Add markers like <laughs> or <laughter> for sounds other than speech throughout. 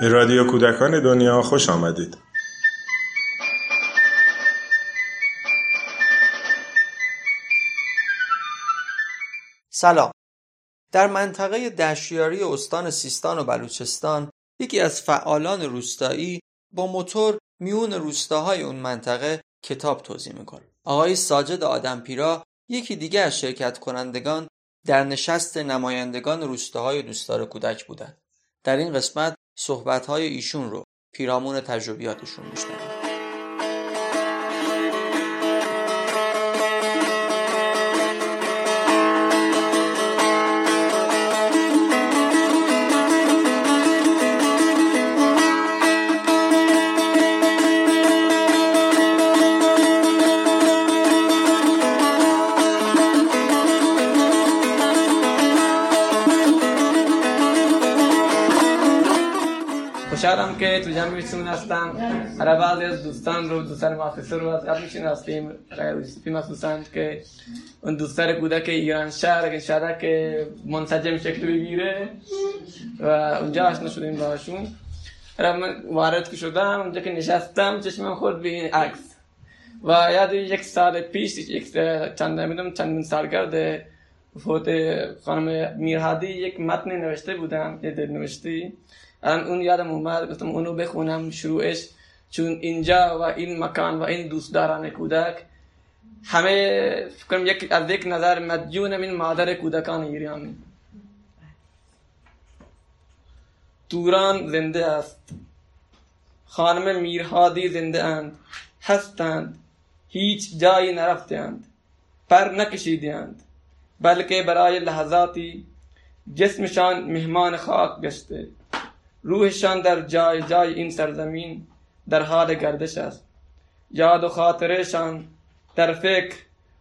به رادیو کودکان دنیا خوش آمدید. سلام. در منطقه دشیاری استان سیستان و بلوچستان یکی از فعالان روستایی با موتور میون روستاهای اون منطقه کتاب توضیح می‌کنه. آقای ساجد آدمپیرا یکی دیگه از شرکت کنندگان در نشست نمایندگان روستاهای دوستدار کودک بودند. در این قسمت صحبتهای ایشون رو پیرامون تجربیاتشون میشنویم. خوشحالم که تو جمعیتون هستم هر بعضی از دوستان رو دوستان مافسر رو از قبل می‌شناسیم روزی مخصوصا که اون دوستان کودک ایران شهر که شهر که منسجم شکل بگیره و اونجا آشنا شدیم باشون من وارد که شدم اونجا که نشستم چشمم خورد به این عکس و یاد یک سال پیش یک چند می‌دونم چند سالگرد فوت خانم میرهادی یک متن نوشته بودم یه دل نوشتی الان اون یادم اومد گفتم اونو بخونم شروعش. چون اینجا و این مکان و این دوستداران کودک همه فکرم یک از یک نظر مدیون من مادر کودکان ایران دوران زنده است. خانم میرهادی زنده اند. هستند. هیچ جایی نرفتند. پر نکشیدند. بلکه برای لحظاتی جسمشان مهمان خاک گشته. روحشان در جای جای این سرزمین در حال گردش است. یاد و خاطرشان در فکر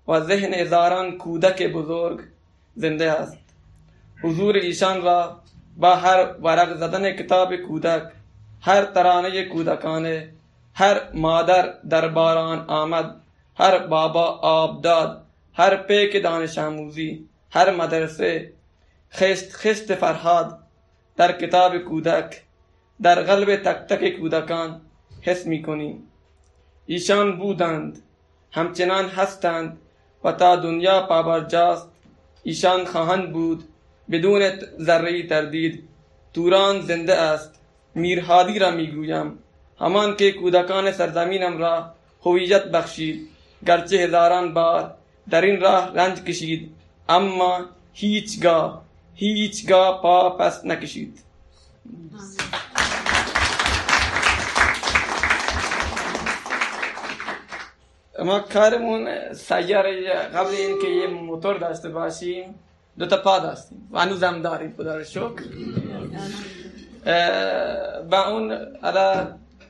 و ذهن هزاران کودک بزرگ زنده است. حضور ایشان را با هر ورق زدن کتاب کودک هر ترانه کودکانه هر مادر در باران آمد هر بابا آب داد هر پیک دانش آموزی هر مدرسه خست خست فرهاد در کتاب کودک در قلب تک تک کودکان حس می کنیم ایشان بودند همچنان هستند و تا دنیا پابرجاست. ایشان خواهند بود بدون ذره تردید. توران زنده است میرهادی را می‌گویم. همان که کودکان سرزمینم را هویت بخشید. گرچه هزاران بار در این راه رنج کشید اما هیچگاه هیچگاه پا پس نکشید. ما کارمون سیاره قبل این که یه موتور داشته باشیم دو تا پا داشتیم. و هنوزم داریم خدا شکر. با اون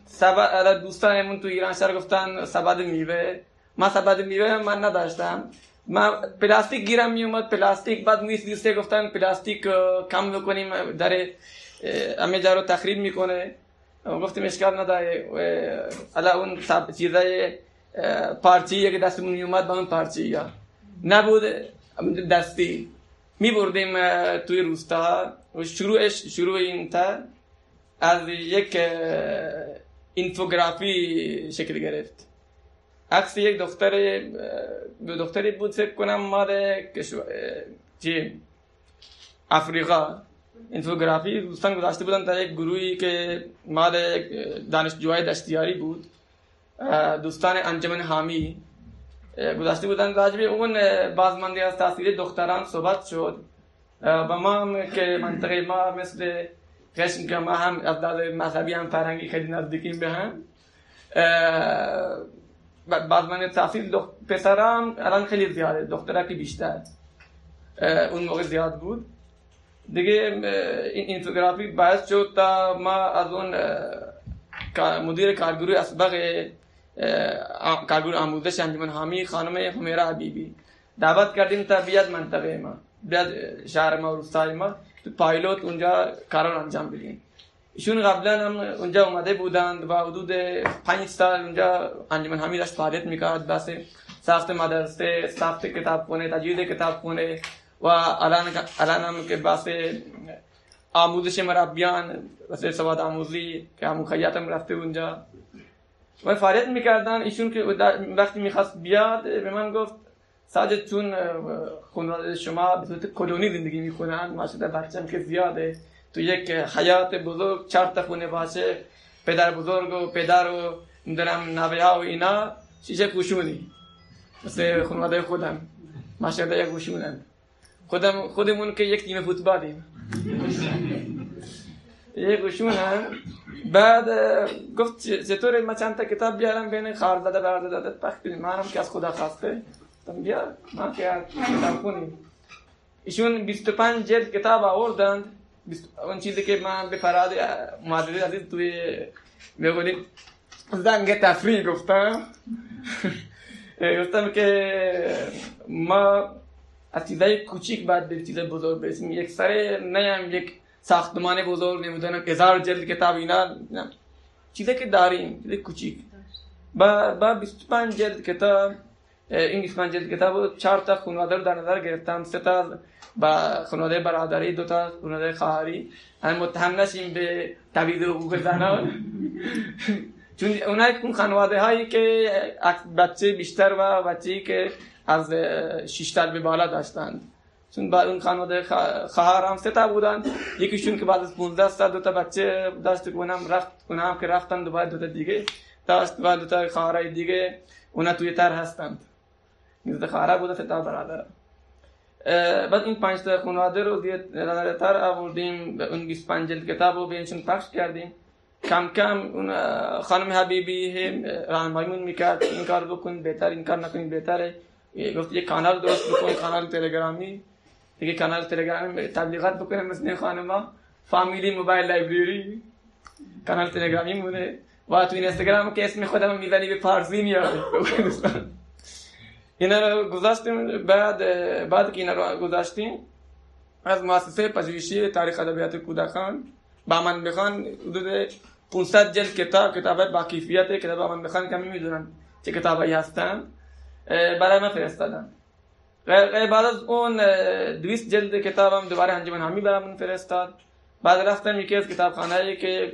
سبد الا دوستانمون تو ایران شهر گفتن سبد میوه. ما سبد میوه من نداشتم. ما پلاستیک گیرم می اومد پلاستیک بعد میس دوسته گفتن پلاستیک کم بکنیم در همه جا رو تخریب می‌کنه گفتیم اشکال نداره الا اون چیزای پارچه که دستمون می اومد با اون پارچه یا۔ نبود دستی۔ می بردیم توی روستا۔ و شروعش شروع این تا از یک اینفوگرافی شکل گرفت۔ عکس یک دختر دختری بود فکر کنم مال چی؟ افریقا. اینفوگرافی دوستان گذاشته بودن در یک گروهی که مال دانشجوهای دستیاری بود. دوستان انجمن حامی گذاشته بودن. راجبی اون بازماندی از تاثیر دختران صحبت شد. و ما هم که منطقه ما مثل قشم که ما هم از مذهبی هم فرنگی خیلی نزدیکیم به هم بازماندی تاثیر دخ... پسران الان خیلی زیاده دخترها که بیشتر اون موقع زیاد بود. دیگه این اینفوگرافی باعث شد تا ما از اون مدیر کارگروه اسبق کارگروه آموزش انجمن حامی خانم همیرا حبیبی دعوت کردیم تا بیاد منطقه ما بیاد شهر ما و روستای ما. تو پایلوت اونجا کاران انجام بدیم. ایشون قبلا هم اونجا اومده بودند و حدود پنج سال اونجا انجمن حامی داشت فعالیت می‌کرد. بس ساخت مدرسه ساخت کتابخونه تجوید کتابخونه و الان الان هم که بس آموزش مربیان مثل سواد آموزی که همون خیاتم رفته اونجا. و فعالیت می‌کردن. ایشون که وقتی می‌خواست بیاد به من گفت ساجد چون خانواده شما به صورت کلونی زندگی می‌کنن ماشده بچم که زیاده. تو یک حیات بزرگ چهار تا خونه باشه پدر بزرگ و پدر و نوه ها و اینا شیشه پوشونی مثل خانواده خودم. ماشده یک پوشونن خودم خودمون که یک تیم فوتبالیم. یک گوشونن بعد گفت چطور ما چند تا کتاب بیارم بین خار داده برده داده پخ کنیم منم که از خدا خواسته. گفتم بیا ما که کتاب خونیم. ایشون 25 جلد کتاب آوردند. اون چیزی که من به فراد معدد عزیز توی بگوییم زنگ تفریح گفتم. <laughs> گفتم که ما از چیزای کوچیک بعد به چیز بزرگ برسیم. یک سر نیم یک ساختمان بزرگ نمی‌دونم هزار جلد کتاب اینا. چیزی که داریم چیز کوچیک. با با 25 جلد کتاب این 25 جلد کتاب چهار تا خانواده رو در نظر گرفتم. سه تا با خانواده برادری دو تا خانواده خواهری. هم متهم نشیم به تبعیض حقوق زنان. چون اونای اون خانواده هایی که بچه بیشتر و بچه‌ای که از شش به بالا داشتند چون بعد اون خانواده خواهر هم سه تا بودن. یکیشون که بعد از 15 سال دو تا بچه داشت که اونم رفت اونم که رفتن دوباره دو تا دیگه داشت و دو تا خواهرای دیگه اونا توی تر هستند. دو خواهر بوده تا برادر. بعد این پنج تا خانواده رو تر آوردیم اون 25 جلد کتاب رو بینشون پخش کردیم کم کم اون خانم حبیبی هم راهنماییمون می‌کرد این کار بکن بهتر این کار نکنین بهتره گفت یک کانال درست بکن کانال تلگرامی دیگه کانال تلگرامی تبلیغات بکنه مثل خانما فامیلی موبایل لایبرری کانال تلگرامی مونه و تو این اینستاگرام که اسم خودم می‌زنی به فارسی میاره اینا رو گذاشتیم بعد بعد که اینا رو گذاشتیم از مؤسسه پژوهشی تاریخ ادبیات کودکان با من بخوان حدود 500 جلد کتاب کتابت با کیفیت کتاب من بخوان کمی می‌دونن چه کتابایی هستن برای من فرستادن. بعد از اون 200 جلد کتابم دوباره انجمن همی برام فرستاد. بعد رفتم یکی از کتابخانه که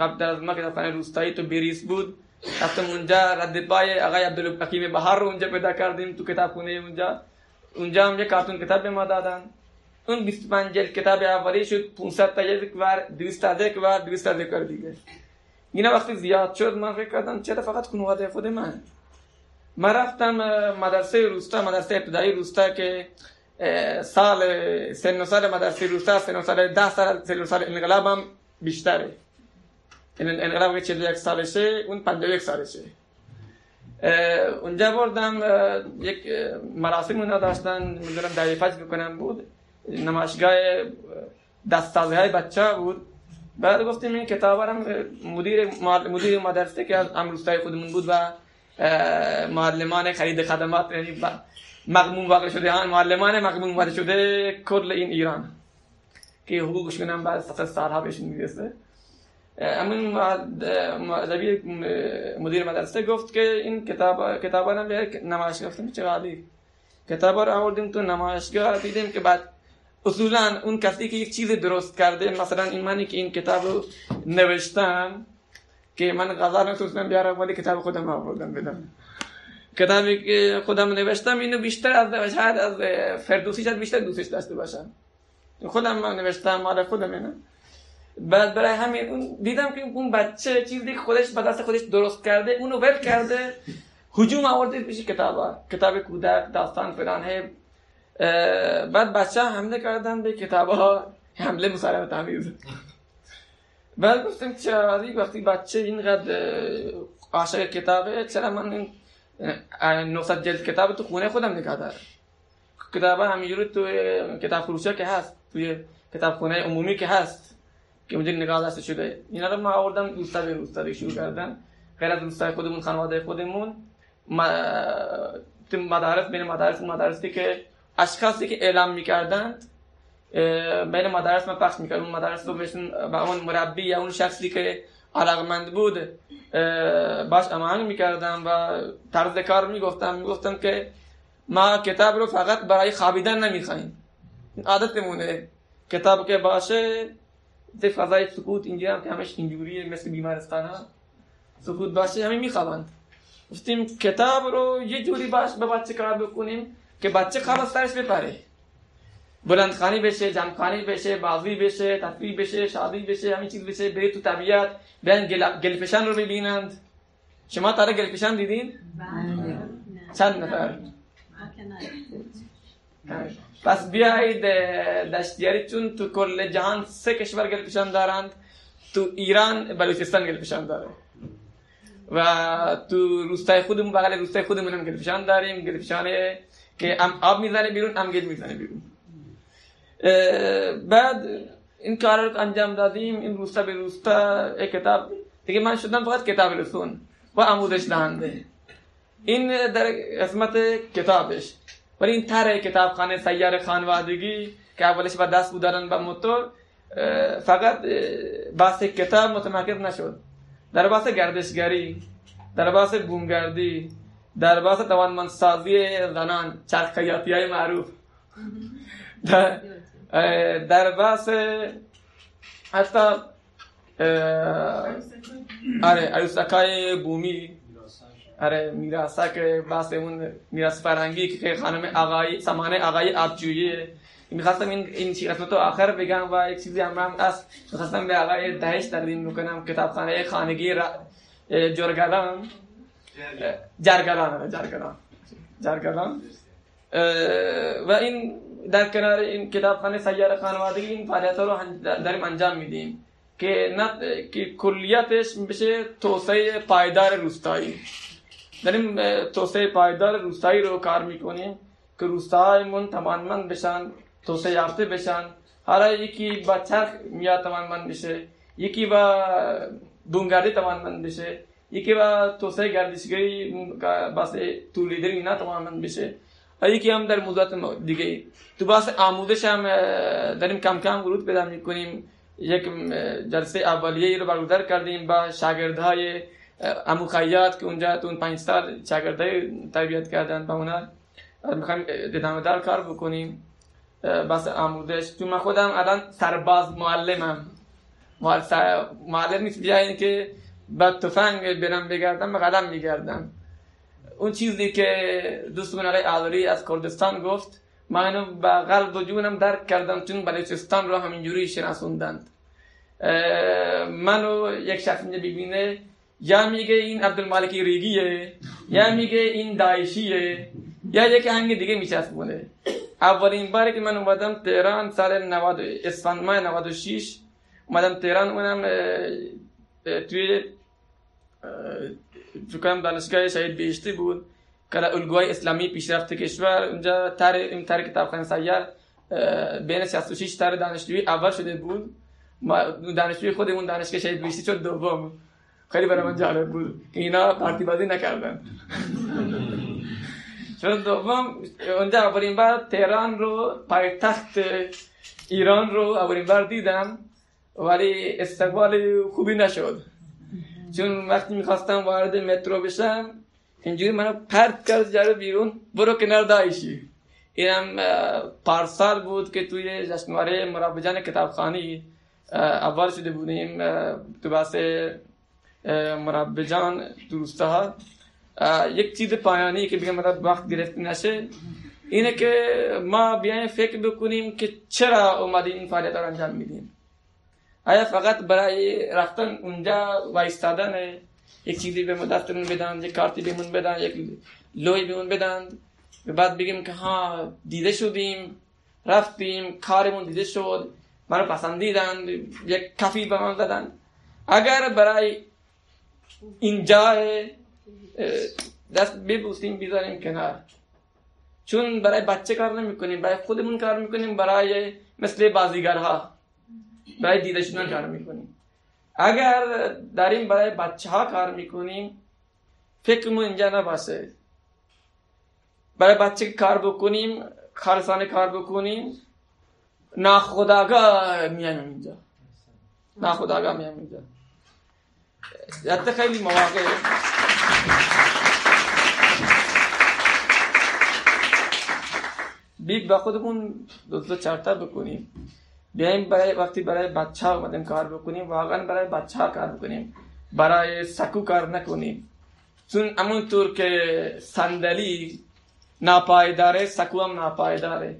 قبل از ما کتابخانه روستایی تو بریس بود. رفتم اونجا رد پای آقای عبدالحکیم بهار رو اونجا پیدا کردیم تو کتابخونه اونجا اونجا هم یک کارتون کتاب به ما دادن اون 25 جلد کتاب اولی شد 500 تا یک بار 200 تا یک بار 200 تا یک دیگه اینا وقتی زیاد شد من فکر کردم چرا فقط خانواده خود من من رفتم مدرسه روستا مدرسه ابتدایی روستا که سال سن سال مدرسه روستا سن سال ده سال سن سال انقلابم بیشتره انقلاب که 41 سالشه اون 51 سالشه اونجا بردم یک مراسم اونا داشتن می‌دونم فجر بکنم بود. نمایشگاه دستازه های بچه بود. بعد گفتیم این کتاب مدیر مدیر مدرسه که از امروزهای خودمون بود و معلمان خرید خدمات یعنی مقموم واقع شده. معلمان مقموم واقع شده کل این ایران. که حقوقشون هم بعد سال سالها بهشون می‌رسه. امون مدیر مدرسه گفت که این کتاب کتابا هم به نمایشگاه گفتم چه عالی کتاب رو آوردیم تو نمایشگاه دیدیم که بعد اصولا اون کسی که یک چیز درست کرده مثلا این منی که این کتاب رو نوشتم که من غذا نتونستم بیارم ولی کتاب خودم آوردم بدم کتابی که خودم نوشتم اینو بیشتر از شاید از فردوسی شاید بیشتر دوستش داشته باشم خودم نوشتم مال خودم اینه بعد برای همین اون دیدم که اون بچه چیزی که خودش به دست خودش درست کرده اونو ول کرده. هجوم آورده پیش کتاب کتاب کودک داستان فلان هی. بعد بچه حمله کردن به کتاب ها حمله مسلم تمیز. بعد گفتم چرا وقتی بچه اینقدر عاشق کتابه چرا من این 900 جلد کتاب تو خونه خودم نگاه دارم؟ کتاب همینجوری تو کتاب فروشی که هست توی کتاب خونه عمومی که هست. که اونجا نگاه داشته شده اینا رو ما آوردم دوستا به دوستا شروع کردن. غیر از دوستای خودمون خانواده خودمون مدارس بین مدارس مدارسی که اشخاصی که اعلام می‌کردند بین مدارس من پخش می‌کردم اون مدارس رو بهشون با اون مربی یا اون شخصی که علاقمند بود باش امان می‌کردم و طرز کار می‌گفتم. می‌گفتم که ما کتاب رو فقط برای خوابیدن نمی‌خوایم. عادتمونه. کتاب که باشه مثل فضای سکوت اینجا هم که همش اینجوریه مثل بیمارستان ها سکوت باشه همین میخوابند. گفتیم کتاب رو یه جوری باش به بچه کار بکنیم که بچه خواب از سرش بپره. بلندخانی بشه جمعخانی بشه بازی بشه تفریح بشه شادی بشه همین چیز بشه بری تو طبیعت بیان گل... گلفشن رو ببینند. شما تا گلفشن دیدین؟ بله. چند نفر؟ پس بیایید اه، دشتیاری چون تو کل جهان سه کشور گلفشان دارند. تو ایران بلوچستان گلفشان داره. و تو روستای خودمون بغل روستای خودمون هم گلفشان داریم. گلفشانه که هم آب می‌زنه بیرون هم گل می‌زنه بیرون. بعد این کار رو انجام دادیم این روستا به روستا یک کتاب. دیگه من شدم فقط کتاب رسون. و آموزش دهنده. این در قسمت کتابش. ولی این طرح کتابخانه سیار خانوادگی که اولش با دست بودن با موتور فقط بحث کتاب متمرکز نشد. در بحث گردشگری در بحث بومگردی در بحث توانمندسازی زنان چرخیاتی های معروف. <laughs> در, بحث حتی آره عروسکای بومی. آره میراسا که بحث اون میراث فرهنگی که خانم آقای سمانه آقای آبجویی. می‌خواستم این این چی قسمت آخر بگم و یک چیزی هم هم است. می‌خواستم به آقای دهش تقدیم می‌کنم کتابخانه خانگی را جرگلان. جرگلان آره، جرگلان. جرگلان. و این در کنار این کتابخانه سیار خانوادگی این فعالیت رو داریم انجام میدیم که نه که کلیتش بشه توسعه پایدار روستایی. داریم اه، توسعه پایدار روستایی رو کار می‌کنیم که روستاهایمون توانمند بشن توسعه یافته بشن حالا یکی با چرخ میاد توانمند بشه یکی با بومگردی توانمند بشه یکی با توسعه گردشگری م- که بحث تولیدری اینا توانمند بشه و یکی هم در موضوعات م- دیگه تو بحث آموزش هم اه، داریم کم کم ورود پیدا می‌کنیم یک اه، جلسه اولیه رو برگزار کردیم با شاگردهای امو خیاط که اونجا تو اون پنج سال شاگردای تربیت کردن با اونا می‌خوایم ادامه دار کار بکنیم. بس آموزش تو من خودم الان سرباز معلمم. معلم نیست. بیاین که با تفنگ برم بگردم به قدم میگردم. اون چیزی که دوستمون آقای آذری از کردستان گفت من اینو با قلب و جونم درک کردم چون بلوچستان رو همینجوری شناسوندند. منو یک شخص اینجا ببینه یا میگه این عبدالمالکی ریگیه یا میگه این داعشیه یا یک هنگ دیگه میچسبونه. اولین باری که من اومدم تهران سال 90 اسفند ماه 96 اومدم تهران اونم توی اه، فکر کنم دانشگاه شهید بهشتی بود. در الگوهای اسلامی پیشرفت کشور اونجا تر این تر کتابخانه سیار بین 66 تر دانشجویی اول شده بود. ما دانشجوی خودمون دانشگاه شهید بهشتی شد دوم. خیلی برای من جالب بود. اینا پارتی بازی نکردن. چون دوم اونجا اولین بار تهران رو پایتخت ایران رو اولین بار دیدم ولی استقبال خوبی نشد. چون وقتی می‌خواستم وارد مترو بشم اینجوری منو پرت کرد جلو بیرون برو کنار دایشی اینم پارسال بود که توی جشنواره مربجان کتابخانی اول شده بودیم تو بحث اه، مربجان درسته ها. یک چیز پایانی که بگم وقت گرفت نشه. اینه که ما بیایم فکر بکنیم که چرا اومدیم این فعالیت رو انجام میدیم. آیا فقط برای رفتن اونجا وایستادن یک چیزی به دستمون بدن یک کارتی بهمون بدن یک لوی بهمون بدن؟ و بعد بگیم که ها دیده شدیم رفتیم کارمون دیده شد منو پسندیدن یک کافی به من دادن اگر برای اینجا دست ببوسیم بیذاریم کنار. چون برای بچه کار نمی کنیم برای خودمون کار می‌کنیم برای مثل بازیگرها برای دیده کار می‌کنیم. اگر داریم برای بچه ها کار می‌کنیم فکرمون اینجا نباشه. برای بچه کار بکنیم خالصانه کار بکنیم ناخداگاه میایم اینجا. ناخداگاه میایم اینجا. حتی خیلی مواقع باید با خودمون دو دو تا چهارتا بکنیم بیایم برای وقتی برای بچه ها کار بکنیم واقعا برای بچه ها کار بکنیم برای سکو کار نکنیم چون همونطور که صندلی ناپایداره سکو هم ناپایداره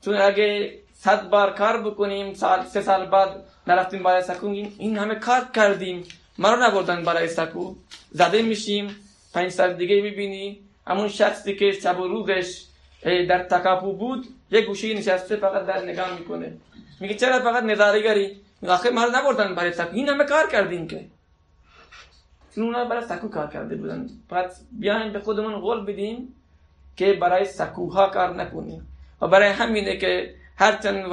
چون اگه صد بار کار بکنیم سال سه سال بعد نرفتیم برای سکو این همه کار کردیم ما رو نبردن برای سکو. زده میشیم پنج سال دیگه می‌بینی. همون شخصی که شب و روزش در تکاپو بود یه گوشه نشسته فقط در نگاه می‌کنه. میگه چرا فقط نظارگری میگه آخه ما رو نبردن برای سکو. این همه کار کردیم که. چون اونا برای سکو کار کرده بودن. پس بیایم به خودمون قول بدیم که برای سکوها کار نکنیم. و برای همینه که هرچند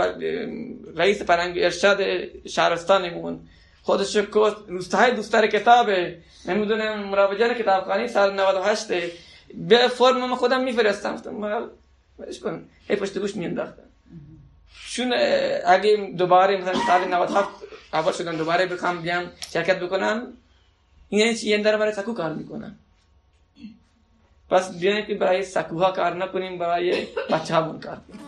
رئیس فرنگ ارشاد شهرستانمون خودش کست روستاهای دوستر کتابه. نمی‌دونم مراجعه کتابخانه سال 98 به فرم من خودم میفرستم. گفتم ما ولش کن. هی پشت گوش میانداختم. چون اگه دوباره مثلا سال 97 اول شدن دوباره بخوام بیام شرکت بکنم این یعنی چی؟ یعنی دارم برای سکو کار می‌کنم. پس بیاین که برای سکوها کار نکنیم برای بچه کار کنیم.